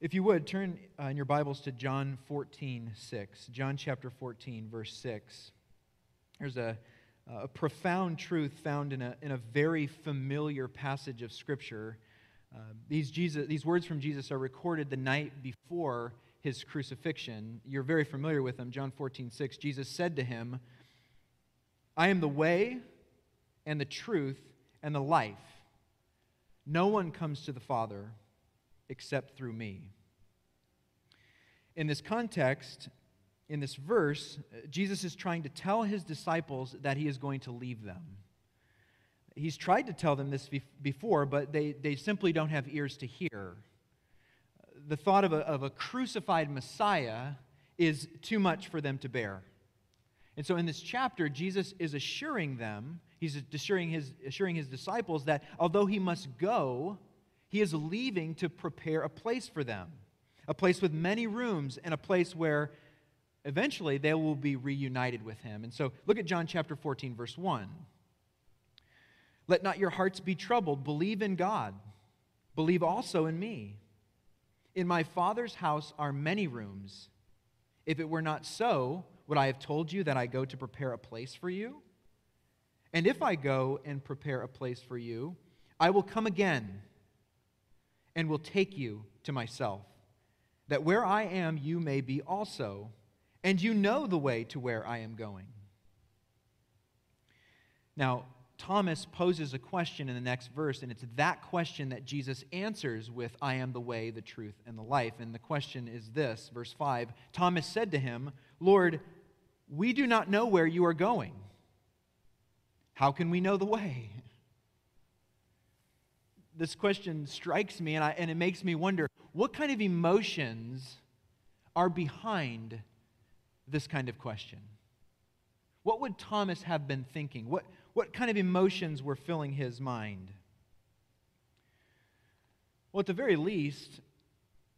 If you would, turn uh, in your Bibles to John 14, 6. John chapter 14, verse 6. There's a, a profound truth found in a, in a very familiar passage of Scripture. Uh, these, Jesus, these words from Jesus are recorded the night before his crucifixion. You're very familiar with them. John 14, 6. Jesus said to him, I am the way and the truth and the life. No one comes to the Father except through me. In this context, in this verse, uh, Jesus is trying to tell his disciples that he is going to leave them. He's tried to tell them this before, but they, they simply don't have ears to hear. The thought of a, of a crucified Messiah is too much for them to bear. And so in this chapter, Jesus is assuring them, he's assuring his, assuring his disciples that although he must go, he is leaving to prepare a place for them, a place with many rooms, and a place where eventually they will be reunited with him. And so look at John chapter 14, verse 1. Let not your hearts be troubled. Believe in God. Believe also in me. In my Father's house are many rooms. If it were not so, would I have told you that I go to prepare a place for you? And if I go and prepare a place for you, I will come again and will take you to myself, that where I am, you may be also, and you know the way to where I am going. Now, Thomas poses a question in the next verse, and it's that question that Jesus answers with, I am the way, the truth, and the life. And the question is this, verse 5 Thomas said to him, Lord, we do not know where you are going. How can we know the way? This question strikes me and, I, and it makes me wonder what kind of emotions are behind this kind of question? What would Thomas have been thinking? What, what kind of emotions were filling his mind? Well, at the very least,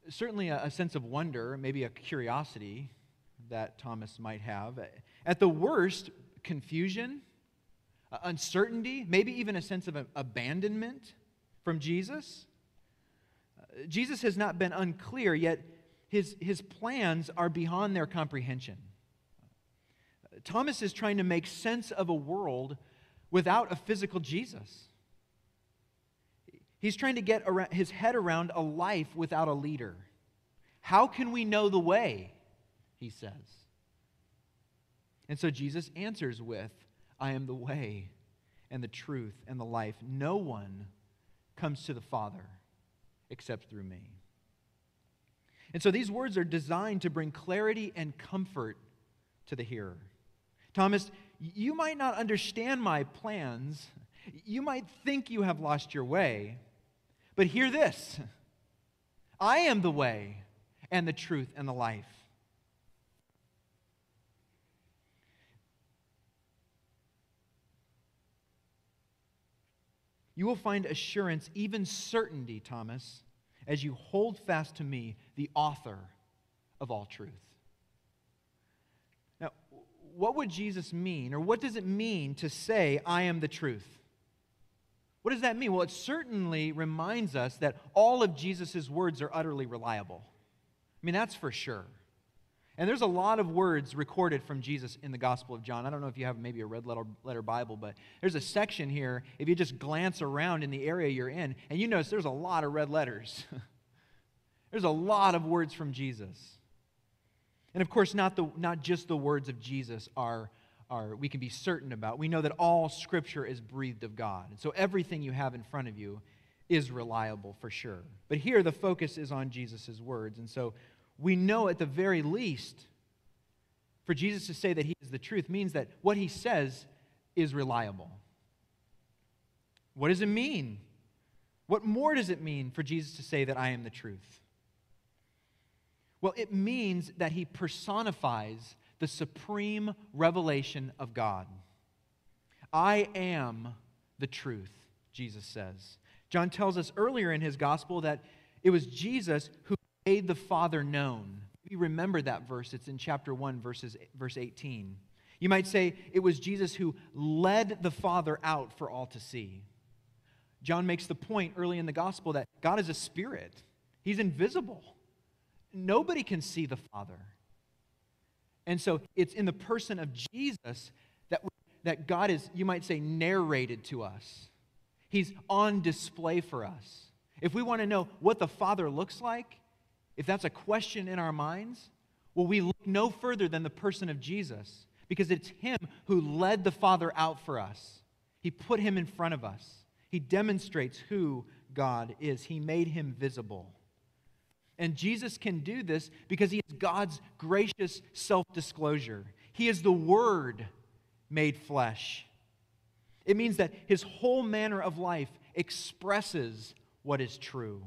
certainly a, a sense of wonder, maybe a curiosity that Thomas might have. At the worst, confusion, uh, uncertainty, maybe even a sense of abandonment from Jesus? Uh, Jesus has not been unclear, yet his, his plans are beyond their comprehension. Thomas is trying to make sense of a world without a physical Jesus. He's trying to get his head around a life without a leader. How can we know the way? He says. And so Jesus answers with, I am the way and the truth and the life. No one comes to the Father except through me. And so these words are designed to bring clarity and comfort to the hearer. Thomas, you might not understand my plans. You might think you have lost your way. But hear this I am the way and the truth and the life. You will find assurance, even certainty, Thomas, as you hold fast to me, the author of all truth. Now, what would Jesus mean, or what does it mean to say, I am the truth? What does that mean? Well, it certainly reminds us that all of Jesus' words are utterly reliable. I mean, that's for sure. And there's a lot of words recorded from Jesus in the Gospel of John. I don't know if you have maybe a red letter, letter Bible, but there's a section here, if you just glance around in the area you're in, and you notice there's a lot of red letters. there's a lot of words from Jesus. And of course, not, the, not just the words of Jesus are, are we can be certain about. We know that all Scripture is breathed of God. And so everything you have in front of you is reliable for sure. But here the focus is on Jesus' words. And so we know at the very least, for Jesus to say that he is the truth means that what he says is reliable. What does it mean? What more does it mean for Jesus to say that I am the truth? Well, it means that he personifies the supreme revelation of God. I am the truth, Jesus says. John tells us earlier in his gospel that it was Jesus who made the Father known. You remember that verse. It's in chapter 1, verses, verse 18. You might say it was Jesus who led the Father out for all to see. John makes the point early in the gospel that God is a spirit, He's invisible. nobody can see the Father. And so it's in the person of Jesus that, that God is, you might say, narrated to us. He's on display for us. If we want to know what the Father looks like, if that's a question in our minds, well, we look no further than the person of Jesus because it's Him who led the Father out for us. He put Him in front of us. He demonstrates who God is, He made Him visible. And Jesus can do this because He is God's gracious self disclosure. He is the Word made flesh. It means that His whole manner of life expresses what is true.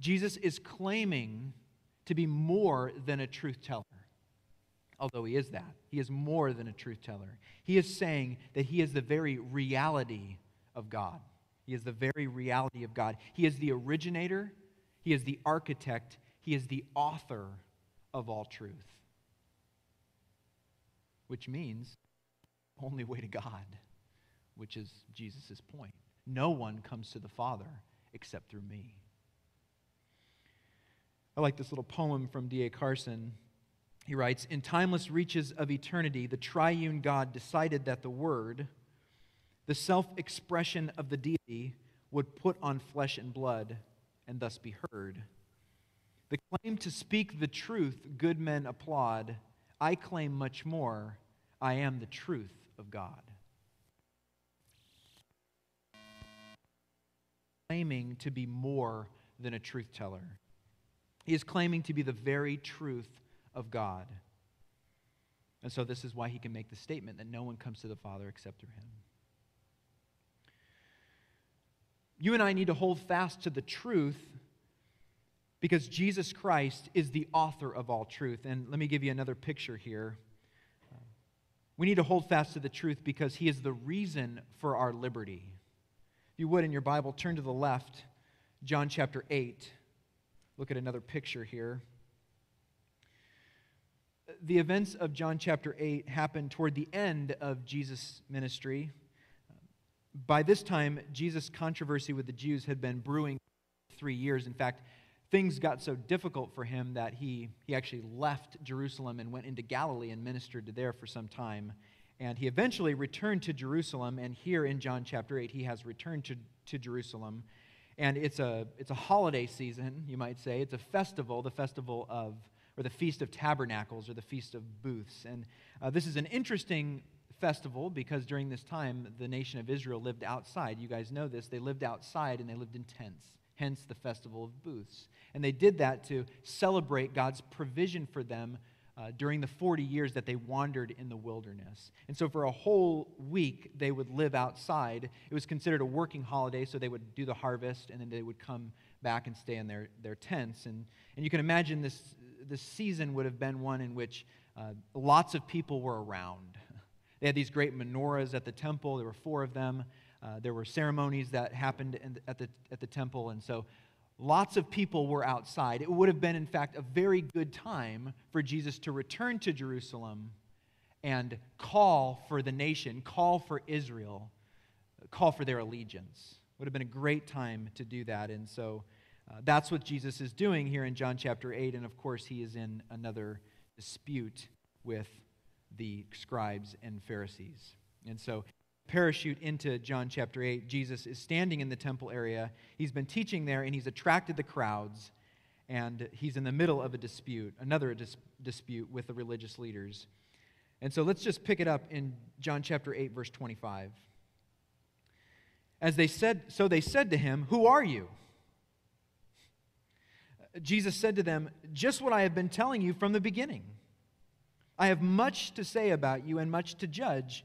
Jesus is claiming to be more than a truth teller. Although he is that, he is more than a truth teller. He is saying that he is the very reality of God. He is the very reality of God. He is the originator, he is the architect, he is the author of all truth. Which means only way to God, which is Jesus' point. No one comes to the Father except through me. I like this little poem from D.A. Carson. He writes In timeless reaches of eternity, the triune God decided that the Word, the self expression of the deity, would put on flesh and blood and thus be heard. The claim to speak the truth good men applaud. I claim much more. I am the truth of God. Claiming to be more than a truth teller. He is claiming to be the very truth of God. And so, this is why he can make the statement that no one comes to the Father except through him. You and I need to hold fast to the truth because Jesus Christ is the author of all truth. And let me give you another picture here. We need to hold fast to the truth because he is the reason for our liberty. If you would, in your Bible, turn to the left, John chapter 8 look at another picture here. The events of John chapter 8 happened toward the end of Jesus' ministry. By this time, Jesus' controversy with the Jews had been brewing three years. In fact, things got so difficult for him that he, he actually left Jerusalem and went into Galilee and ministered there for some time. And he eventually returned to Jerusalem, and here in John chapter 8, he has returned to, to Jerusalem and it's a, it's a holiday season, you might say. It's a festival, the festival of, or the Feast of Tabernacles, or the Feast of Booths. And uh, this is an interesting festival because during this time, the nation of Israel lived outside. You guys know this. They lived outside and they lived in tents, hence the Festival of Booths. And they did that to celebrate God's provision for them uh, during the 40 years that they wandered in the wilderness. And so, for a whole week, they would live outside. It was considered a working holiday, so they would do the harvest and then they would come back and stay in their, their tents. And, and you can imagine this, this season would have been one in which uh, lots of people were around. They had these great menorahs at the temple, there were four of them. Uh, there were ceremonies that happened the, at, the, at the temple, and so Lots of people were outside. It would have been, in fact, a very good time for Jesus to return to Jerusalem and call for the nation, call for Israel, call for their allegiance. Would have been a great time to do that. And so uh, that's what Jesus is doing here in John chapter 8. And of course, he is in another dispute with the scribes and Pharisees. And so parachute into John chapter 8, Jesus is standing in the temple area. He's been teaching there and he's attracted the crowds. And he's in the middle of a dispute, another dis- dispute with the religious leaders. And so let's just pick it up in John chapter 8, verse 25. As they said, so they said to him, Who are you? Jesus said to them, Just what I have been telling you from the beginning. I have much to say about you and much to judge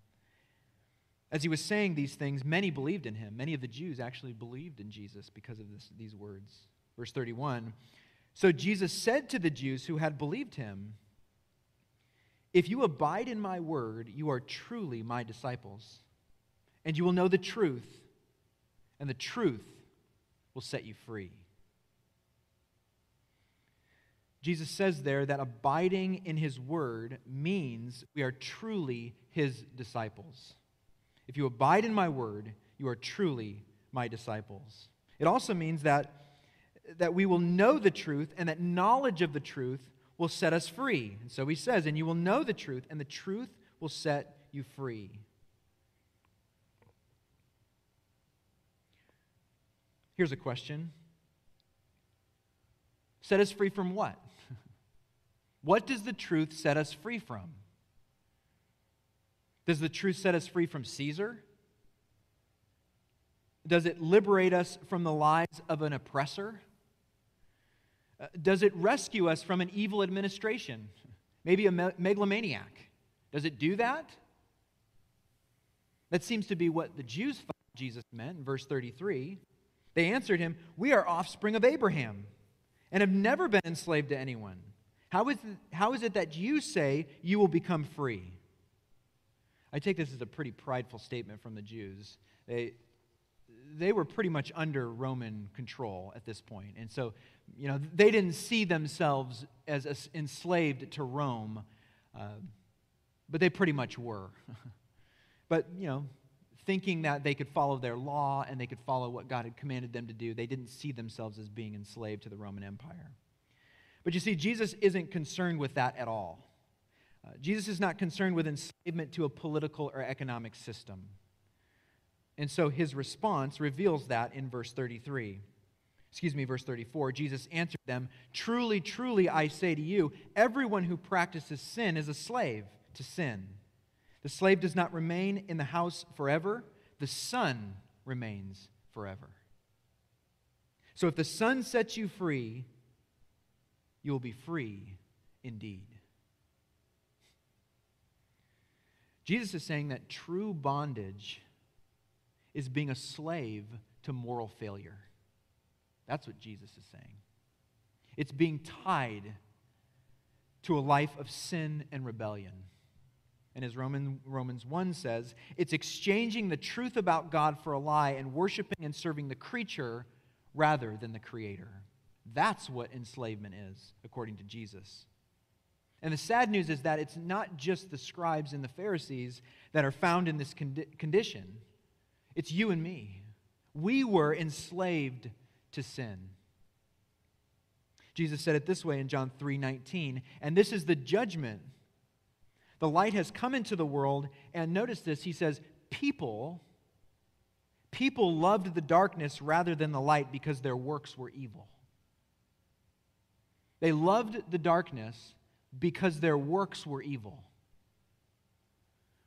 As he was saying these things, many believed in him. Many of the Jews actually believed in Jesus because of this, these words. Verse 31 So Jesus said to the Jews who had believed him, If you abide in my word, you are truly my disciples, and you will know the truth, and the truth will set you free. Jesus says there that abiding in his word means we are truly his disciples. If you abide in my word, you are truly my disciples. It also means that, that we will know the truth and that knowledge of the truth will set us free. And so he says, and you will know the truth, and the truth will set you free. Here's a question Set us free from what? what does the truth set us free from? Does the truth set us free from Caesar? Does it liberate us from the lies of an oppressor? Uh, does it rescue us from an evil administration? Maybe a megalomaniac? Does it do that? That seems to be what the Jews thought Jesus meant in verse 33. They answered him, We are offspring of Abraham and have never been enslaved to anyone. How is, how is it that you say you will become free? I take this as a pretty prideful statement from the Jews. They, they were pretty much under Roman control at this point. And so, you know, they didn't see themselves as enslaved to Rome, uh, but they pretty much were. but, you know, thinking that they could follow their law and they could follow what God had commanded them to do, they didn't see themselves as being enslaved to the Roman Empire. But you see, Jesus isn't concerned with that at all. Uh, Jesus is not concerned with enslavement to a political or economic system. And so his response reveals that in verse 33. Excuse me, verse 34. Jesus answered them Truly, truly, I say to you, everyone who practices sin is a slave to sin. The slave does not remain in the house forever, the son remains forever. So if the son sets you free, you will be free indeed. Jesus is saying that true bondage is being a slave to moral failure. That's what Jesus is saying. It's being tied to a life of sin and rebellion. And as Roman, Romans 1 says, it's exchanging the truth about God for a lie and worshiping and serving the creature rather than the creator. That's what enslavement is, according to Jesus. And the sad news is that it's not just the scribes and the Pharisees that are found in this condi- condition, it's you and me. We were enslaved to sin. Jesus said it this way in John 3:19, and this is the judgment. The light has come into the world, and notice this, he says, people people loved the darkness rather than the light because their works were evil. They loved the darkness because their works were evil.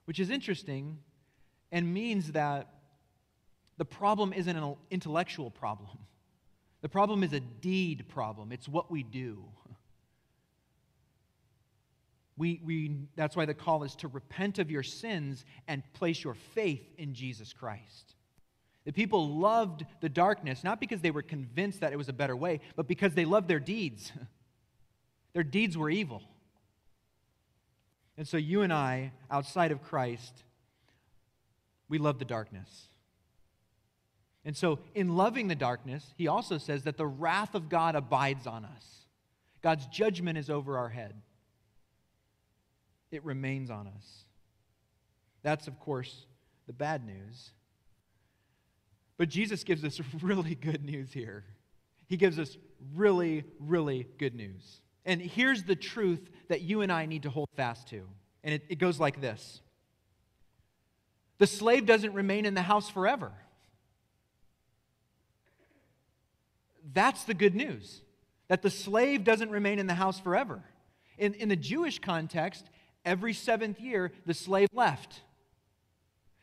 Which is interesting and means that the problem isn't an intellectual problem. The problem is a deed problem. It's what we do. We, we, that's why the call is to repent of your sins and place your faith in Jesus Christ. The people loved the darkness not because they were convinced that it was a better way, but because they loved their deeds. their deeds were evil. And so you and I, outside of Christ, we love the darkness. And so, in loving the darkness, he also says that the wrath of God abides on us. God's judgment is over our head, it remains on us. That's, of course, the bad news. But Jesus gives us really good news here. He gives us really, really good news. And here's the truth that you and I need to hold fast to. And it, it goes like this The slave doesn't remain in the house forever. That's the good news that the slave doesn't remain in the house forever. In, in the Jewish context, every seventh year, the slave left.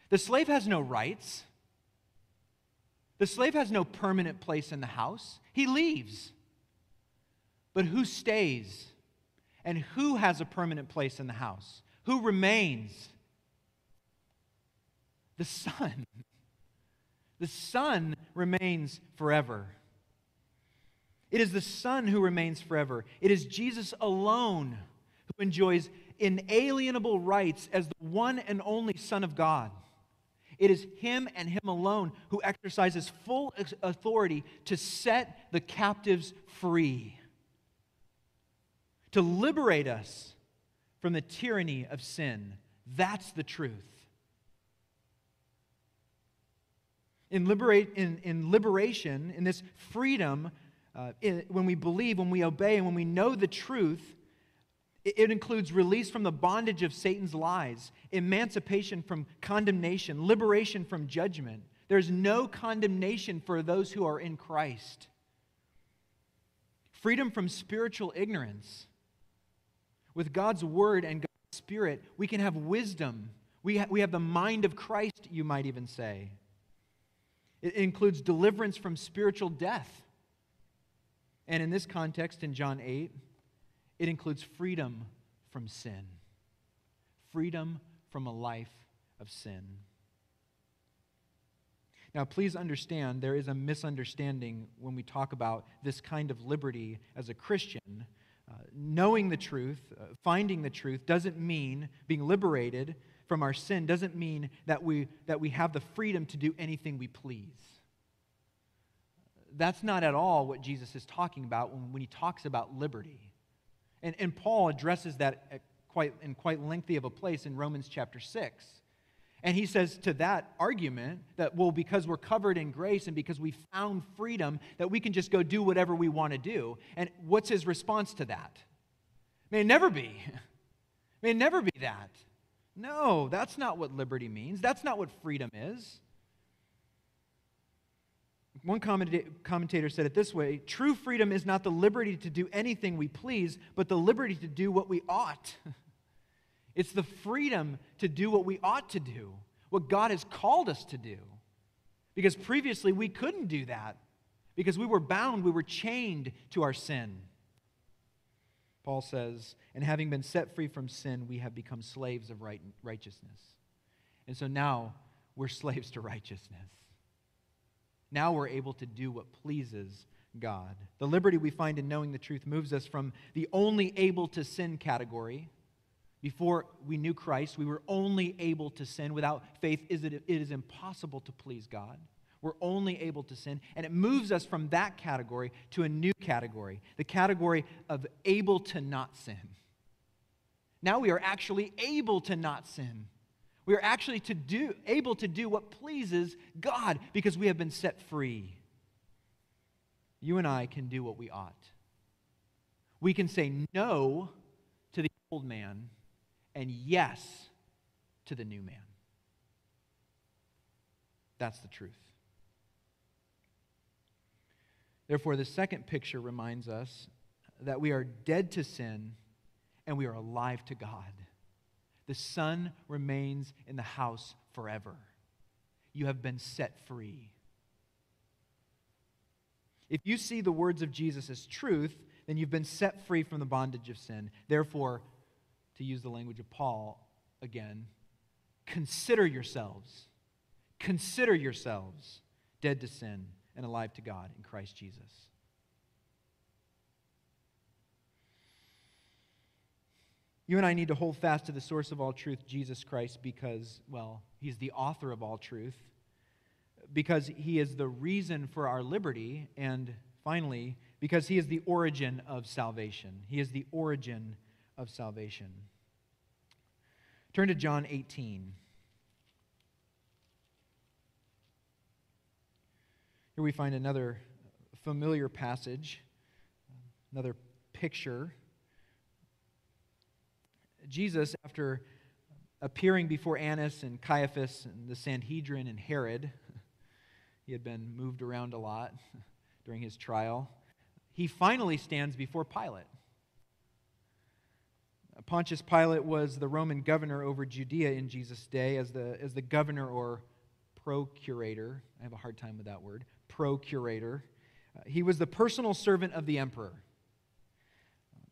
The slave has no rights. The slave has no permanent place in the house. He leaves. But who stays? And who has a permanent place in the house? Who remains? The Son. The Son remains forever. It is the Son who remains forever. It is Jesus alone who enjoys inalienable rights as the one and only Son of God. It is Him and Him alone who exercises full authority to set the captives free, to liberate us from the tyranny of sin. That's the truth. In, liberate, in, in liberation, in this freedom, uh, in, when we believe, when we obey, and when we know the truth, it includes release from the bondage of Satan's lies, emancipation from condemnation, liberation from judgment. There's no condemnation for those who are in Christ. Freedom from spiritual ignorance. With God's word and God's spirit, we can have wisdom. We, ha- we have the mind of Christ, you might even say. It includes deliverance from spiritual death. And in this context, in John 8, it includes freedom from sin, freedom from a life of sin. Now, please understand there is a misunderstanding when we talk about this kind of liberty as a Christian. Uh, knowing the truth, uh, finding the truth, doesn't mean being liberated from our sin, doesn't mean that we, that we have the freedom to do anything we please. That's not at all what Jesus is talking about when, when he talks about liberty. And, and Paul addresses that quite, in quite lengthy of a place in Romans chapter 6. And he says to that argument that, well, because we're covered in grace and because we found freedom, that we can just go do whatever we want to do. And what's his response to that? May it never be. May it never be that. No, that's not what liberty means. That's not what freedom is. One commentator said it this way True freedom is not the liberty to do anything we please, but the liberty to do what we ought. It's the freedom to do what we ought to do, what God has called us to do. Because previously we couldn't do that, because we were bound, we were chained to our sin. Paul says, and having been set free from sin, we have become slaves of right, righteousness. And so now we're slaves to righteousness. Now we're able to do what pleases God. The liberty we find in knowing the truth moves us from the only able to sin category. Before we knew Christ, we were only able to sin. Without faith, it is impossible to please God. We're only able to sin. And it moves us from that category to a new category the category of able to not sin. Now we are actually able to not sin. We are actually to do, able to do what pleases God because we have been set free. You and I can do what we ought. We can say no to the old man and yes to the new man. That's the truth. Therefore, the second picture reminds us that we are dead to sin and we are alive to God. The Son remains in the house forever. You have been set free. If you see the words of Jesus as truth, then you've been set free from the bondage of sin. Therefore, to use the language of Paul again, consider yourselves, consider yourselves dead to sin and alive to God in Christ Jesus. You and I need to hold fast to the source of all truth, Jesus Christ, because, well, he's the author of all truth, because he is the reason for our liberty, and finally, because he is the origin of salvation. He is the origin of salvation. Turn to John 18. Here we find another familiar passage, another picture Jesus, after appearing before Annas and Caiaphas and the Sanhedrin and Herod, he had been moved around a lot during his trial, he finally stands before Pilate. Pontius Pilate was the Roman governor over Judea in Jesus' day as the, as the governor or procurator. I have a hard time with that word. Procurator. Uh, he was the personal servant of the emperor.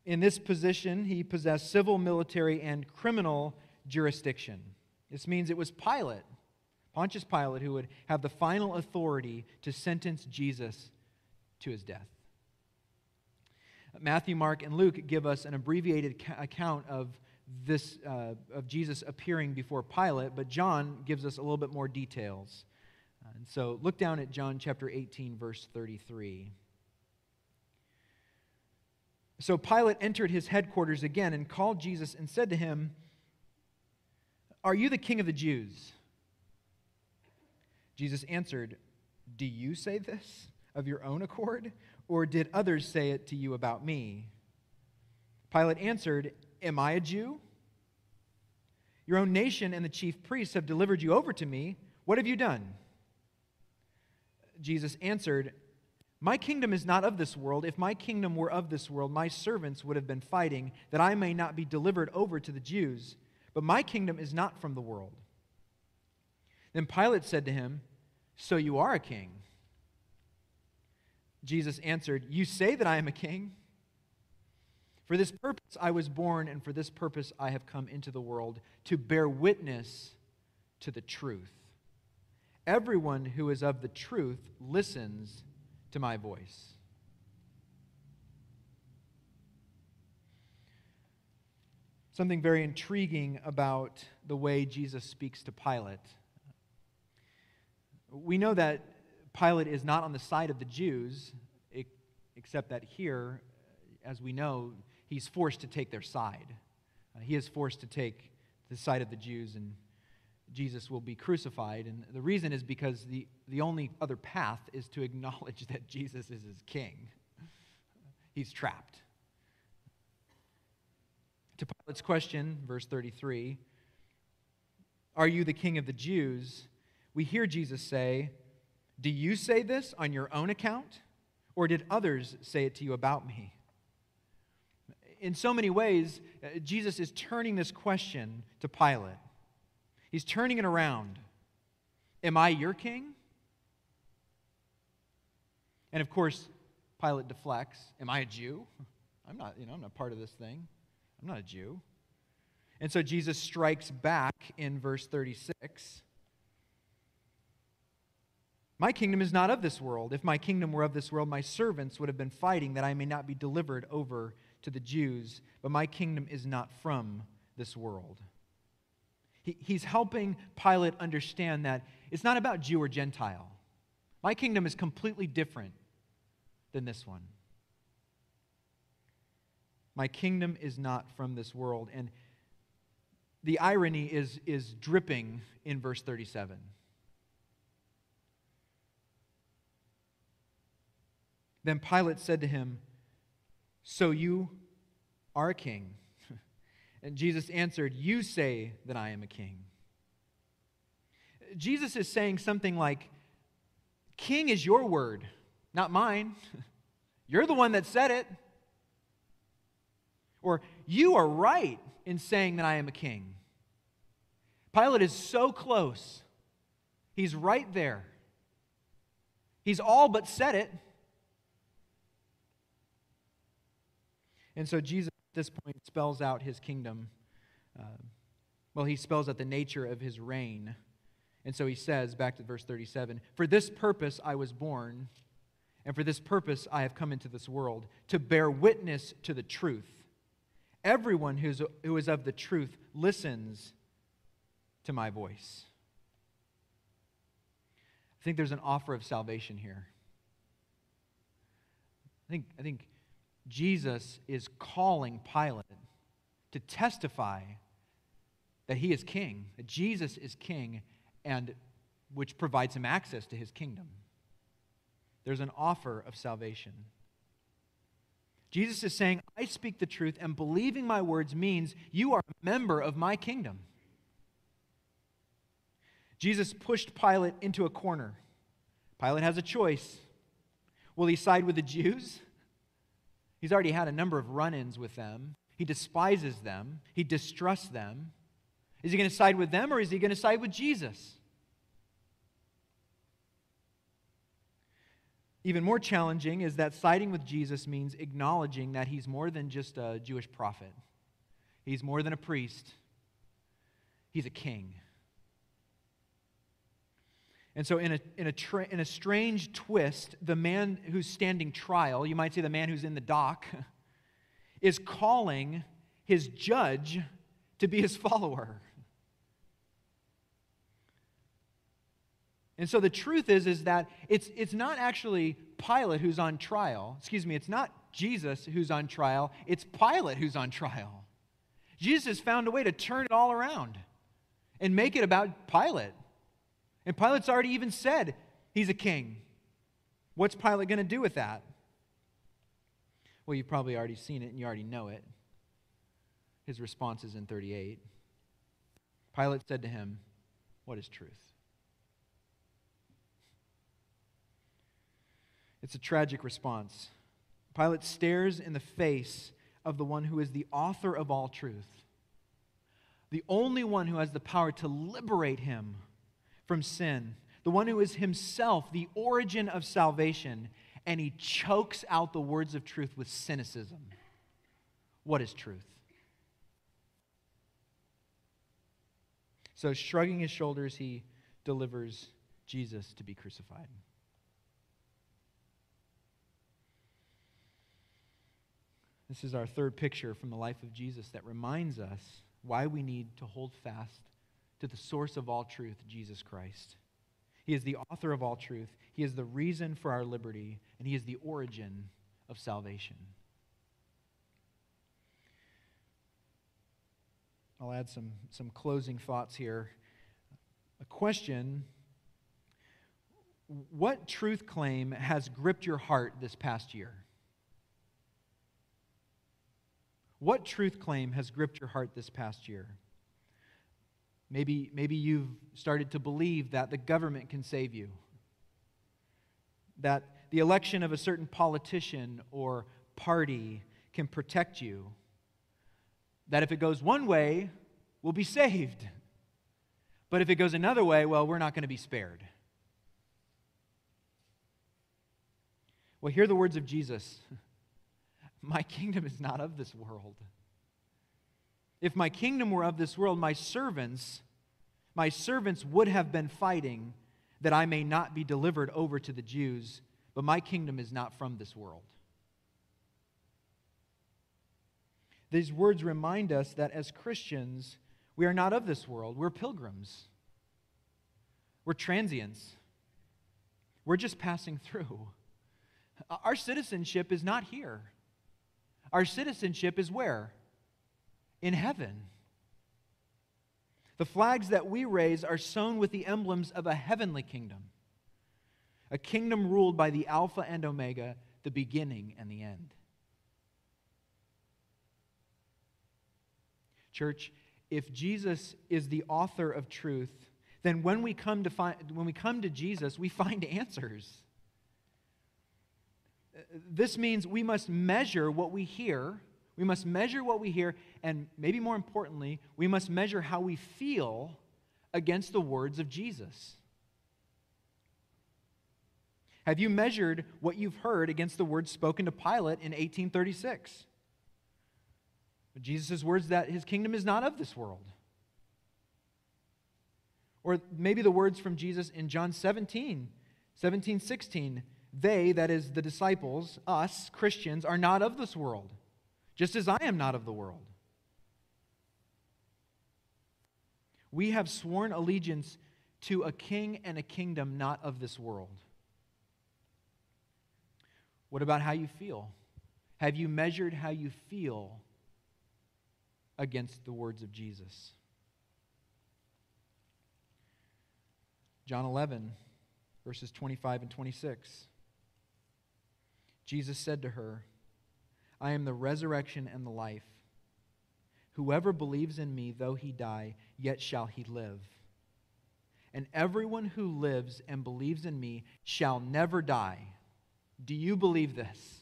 In this position, he possessed civil, military, and criminal jurisdiction. This means it was Pilate, Pontius Pilate, who would have the final authority to sentence Jesus to his death. Matthew, Mark, and Luke give us an abbreviated account of this, uh, of Jesus appearing before Pilate, but John gives us a little bit more details. And so look down at John chapter 18, verse 33. So Pilate entered his headquarters again and called Jesus and said to him, Are you the king of the Jews? Jesus answered, Do you say this of your own accord, or did others say it to you about me? Pilate answered, Am I a Jew? Your own nation and the chief priests have delivered you over to me. What have you done? Jesus answered, My kingdom is not of this world. If my kingdom were of this world, my servants would have been fighting that I may not be delivered over to the Jews. But my kingdom is not from the world. Then Pilate said to him, So you are a king? Jesus answered, You say that I am a king? For this purpose I was born, and for this purpose I have come into the world, to bear witness to the truth. Everyone who is of the truth listens to my voice. Something very intriguing about the way Jesus speaks to Pilate. We know that Pilate is not on the side of the Jews, except that here, as we know, he's forced to take their side. Uh, he is forced to take the side of the Jews and Jesus will be crucified. And the reason is because the, the only other path is to acknowledge that Jesus is his king. He's trapped. To Pilate's question, verse 33, Are you the king of the Jews? We hear Jesus say, Do you say this on your own account? Or did others say it to you about me? In so many ways, uh, Jesus is turning this question to Pilate. He's turning it around. Am I your king? And of course, Pilate deflects. Am I a Jew? I'm not, you know, I'm not part of this thing. I'm not a Jew. And so Jesus strikes back in verse 36. My kingdom is not of this world. If my kingdom were of this world, my servants would have been fighting that I may not be delivered over to the Jews. But my kingdom is not from this world. He, he's helping Pilate understand that it's not about Jew or Gentile. My kingdom is completely different than this one. My kingdom is not from this world. And the irony is, is dripping in verse 37. Then Pilate said to him, So you are a king? And Jesus answered, You say that I am a king. Jesus is saying something like, King is your word, not mine. You're the one that said it. Or, You are right in saying that I am a king. Pilate is so close. He's right there. He's all but said it. And so Jesus at this point spells out his kingdom. Uh, well, he spells out the nature of his reign. And so he says, back to verse 37 For this purpose I was born, and for this purpose I have come into this world, to bear witness to the truth. Everyone who's, who is of the truth listens to my voice. I think there's an offer of salvation here. I think, I think Jesus is calling Pilate to testify that he is king, that Jesus is king, and which provides him access to his kingdom. There's an offer of salvation. Jesus is saying, I speak the truth, and believing my words means you are a member of my kingdom. Jesus pushed Pilate into a corner. Pilate has a choice. Will he side with the Jews? He's already had a number of run ins with them. He despises them, he distrusts them. Is he going to side with them or is he going to side with Jesus? Even more challenging is that siding with Jesus means acknowledging that he's more than just a Jewish prophet, he's more than a priest, he's a king. And so, in a, in, a tra- in a strange twist, the man who's standing trial, you might say the man who's in the dock, is calling his judge to be his follower. And so the truth is, is that it's, it's not actually Pilate who's on trial. Excuse me, it's not Jesus who's on trial, it's Pilate who's on trial. Jesus found a way to turn it all around and make it about Pilate. And Pilate's already even said he's a king. What's Pilate going to do with that? Well, you've probably already seen it and you already know it. His response is in 38. Pilate said to him, What is truth? It's a tragic response. Pilate stares in the face of the one who is the author of all truth, the only one who has the power to liberate him from sin, the one who is himself the origin of salvation, and he chokes out the words of truth with cynicism. What is truth? So, shrugging his shoulders, he delivers Jesus to be crucified. This is our third picture from the life of Jesus that reminds us why we need to hold fast to the source of all truth, Jesus Christ. He is the author of all truth, He is the reason for our liberty, and He is the origin of salvation. I'll add some, some closing thoughts here. A question What truth claim has gripped your heart this past year? What truth claim has gripped your heart this past year? Maybe, maybe you've started to believe that the government can save you, that the election of a certain politician or party can protect you, that if it goes one way, we'll be saved. But if it goes another way, well, we're not going to be spared. Well, hear the words of Jesus. My kingdom is not of this world. If my kingdom were of this world, my servants, my servants would have been fighting that I may not be delivered over to the Jews, but my kingdom is not from this world. These words remind us that as Christians, we are not of this world. We're pilgrims. We're transients. We're just passing through. Our citizenship is not here. Our citizenship is where? In heaven. The flags that we raise are sewn with the emblems of a heavenly kingdom, a kingdom ruled by the Alpha and Omega, the beginning and the end. Church, if Jesus is the author of truth, then when we come to, find, when we come to Jesus, we find answers. This means we must measure what we hear. We must measure what we hear, and maybe more importantly, we must measure how we feel against the words of Jesus. Have you measured what you've heard against the words spoken to Pilate in 1836? Jesus' words that his kingdom is not of this world. Or maybe the words from Jesus in John 17, 17, 16 they, that is, the disciples, us, Christians, are not of this world, just as I am not of the world. We have sworn allegiance to a king and a kingdom not of this world. What about how you feel? Have you measured how you feel against the words of Jesus? John 11, verses 25 and 26. Jesus said to her, I am the resurrection and the life. Whoever believes in me, though he die, yet shall he live. And everyone who lives and believes in me shall never die. Do you believe this?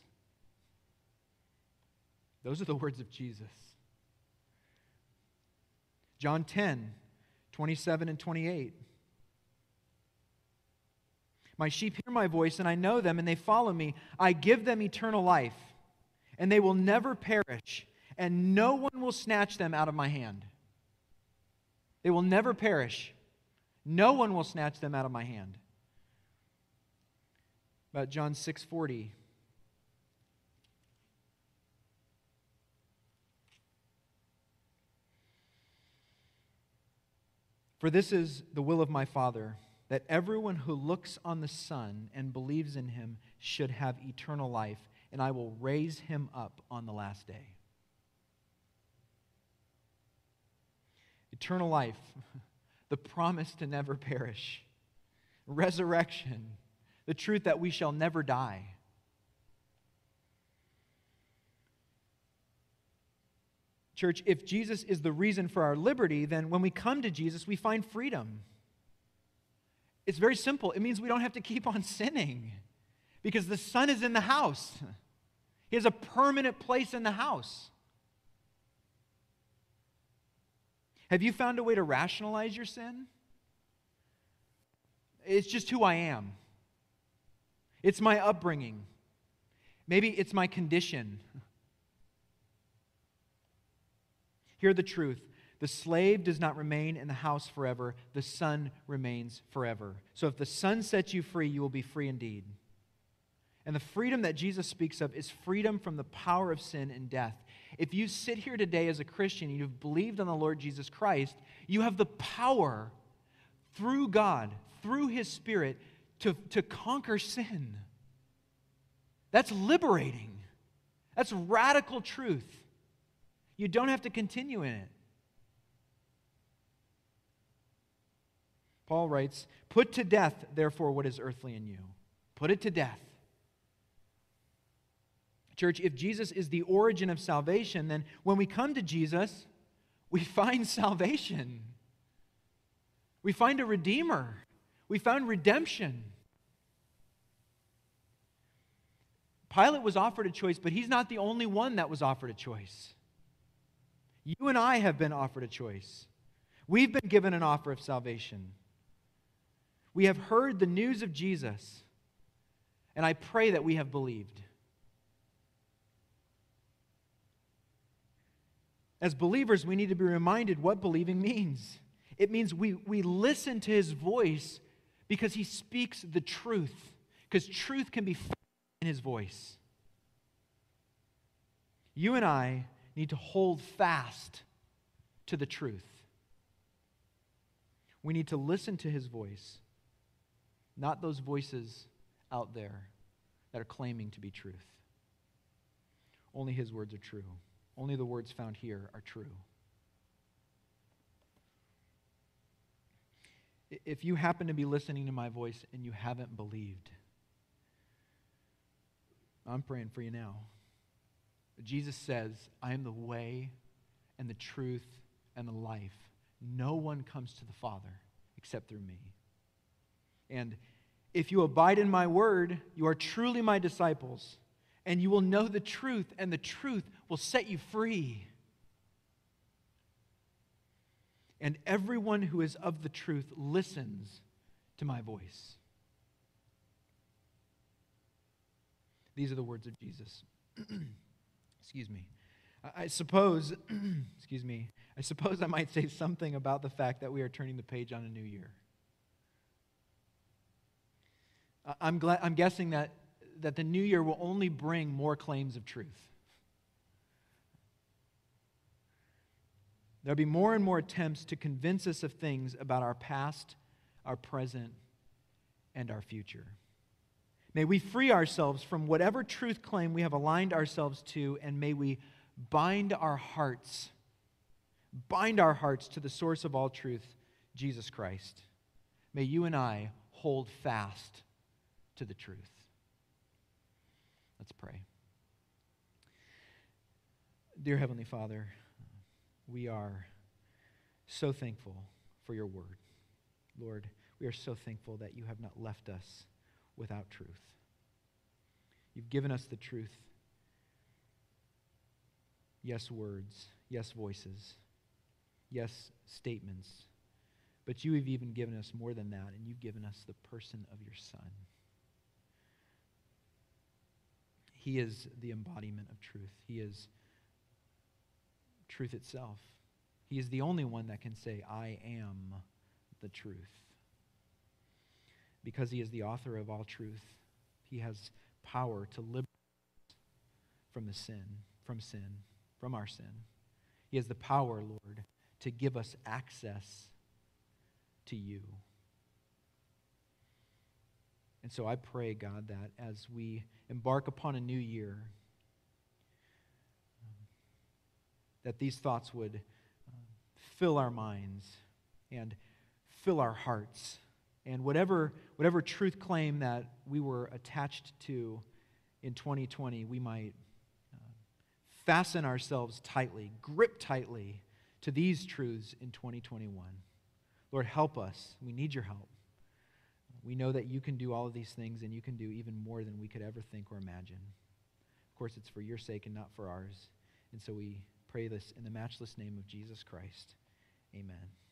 Those are the words of Jesus. John 10, 27 and 28. My sheep hear my voice, and I know them, and they follow me. I give them eternal life, and they will never perish, and no one will snatch them out of my hand. They will never perish. No one will snatch them out of my hand. About John 6:40. For this is the will of my Father, that everyone who looks on the Son and believes in him should have eternal life, and I will raise him up on the last day. Eternal life, the promise to never perish, resurrection, the truth that we shall never die. Church, if Jesus is the reason for our liberty, then when we come to Jesus, we find freedom. It's very simple. It means we don't have to keep on sinning because the Son is in the house. He has a permanent place in the house. Have you found a way to rationalize your sin? It's just who I am. It's my upbringing. Maybe it's my condition. Hear the truth. The slave does not remain in the house forever, the son remains forever. So if the son sets you free, you will be free indeed. And the freedom that Jesus speaks of is freedom from the power of sin and death. If you sit here today as a Christian and you've believed on the Lord Jesus Christ, you have the power through God, through His Spirit, to, to conquer sin. That's liberating. That's radical truth. You don't have to continue in it. Paul writes, Put to death, therefore, what is earthly in you. Put it to death. Church, if Jesus is the origin of salvation, then when we come to Jesus, we find salvation. We find a redeemer. We found redemption. Pilate was offered a choice, but he's not the only one that was offered a choice. You and I have been offered a choice. We've been given an offer of salvation. We have heard the news of Jesus, and I pray that we have believed. As believers, we need to be reminded what believing means. It means we, we listen to his voice because he speaks the truth, because truth can be found in his voice. You and I need to hold fast to the truth. We need to listen to his voice, not those voices out there that are claiming to be truth. Only his words are true. Only the words found here are true. If you happen to be listening to my voice and you haven't believed, I'm praying for you now. Jesus says, I am the way and the truth and the life. No one comes to the Father except through me. And if you abide in my word, you are truly my disciples, and you will know the truth, and the truth will set you free. And everyone who is of the truth listens to my voice. These are the words of Jesus. Excuse me. I suppose, excuse me, I suppose I might say something about the fact that we are turning the page on a new year. I'm, glad, I'm guessing that, that the new year will only bring more claims of truth. There'll be more and more attempts to convince us of things about our past, our present, and our future. May we free ourselves from whatever truth claim we have aligned ourselves to, and may we bind our hearts, bind our hearts to the source of all truth, Jesus Christ. May you and I hold fast to the truth. Let's pray. Dear Heavenly Father, we are so thankful for your word. Lord, we are so thankful that you have not left us without truth. You've given us the truth. Yes, words. Yes, voices. Yes, statements. But you have even given us more than that, and you've given us the person of your Son. He is the embodiment of truth. He is truth itself. He is the only one that can say, I am the truth because he is the author of all truth. He has power to liberate from the sin, from sin, from our sin. He has the power, Lord, to give us access to you. And so I pray, God, that as we embark upon a new year, that these thoughts would uh, fill our minds and fill our hearts. And whatever, whatever truth claim that we were attached to in 2020, we might uh, fasten ourselves tightly, grip tightly to these truths in 2021. Lord, help us. We need your help. We know that you can do all of these things and you can do even more than we could ever think or imagine. Of course, it's for your sake and not for ours. And so we pray this in the matchless name of Jesus Christ. Amen.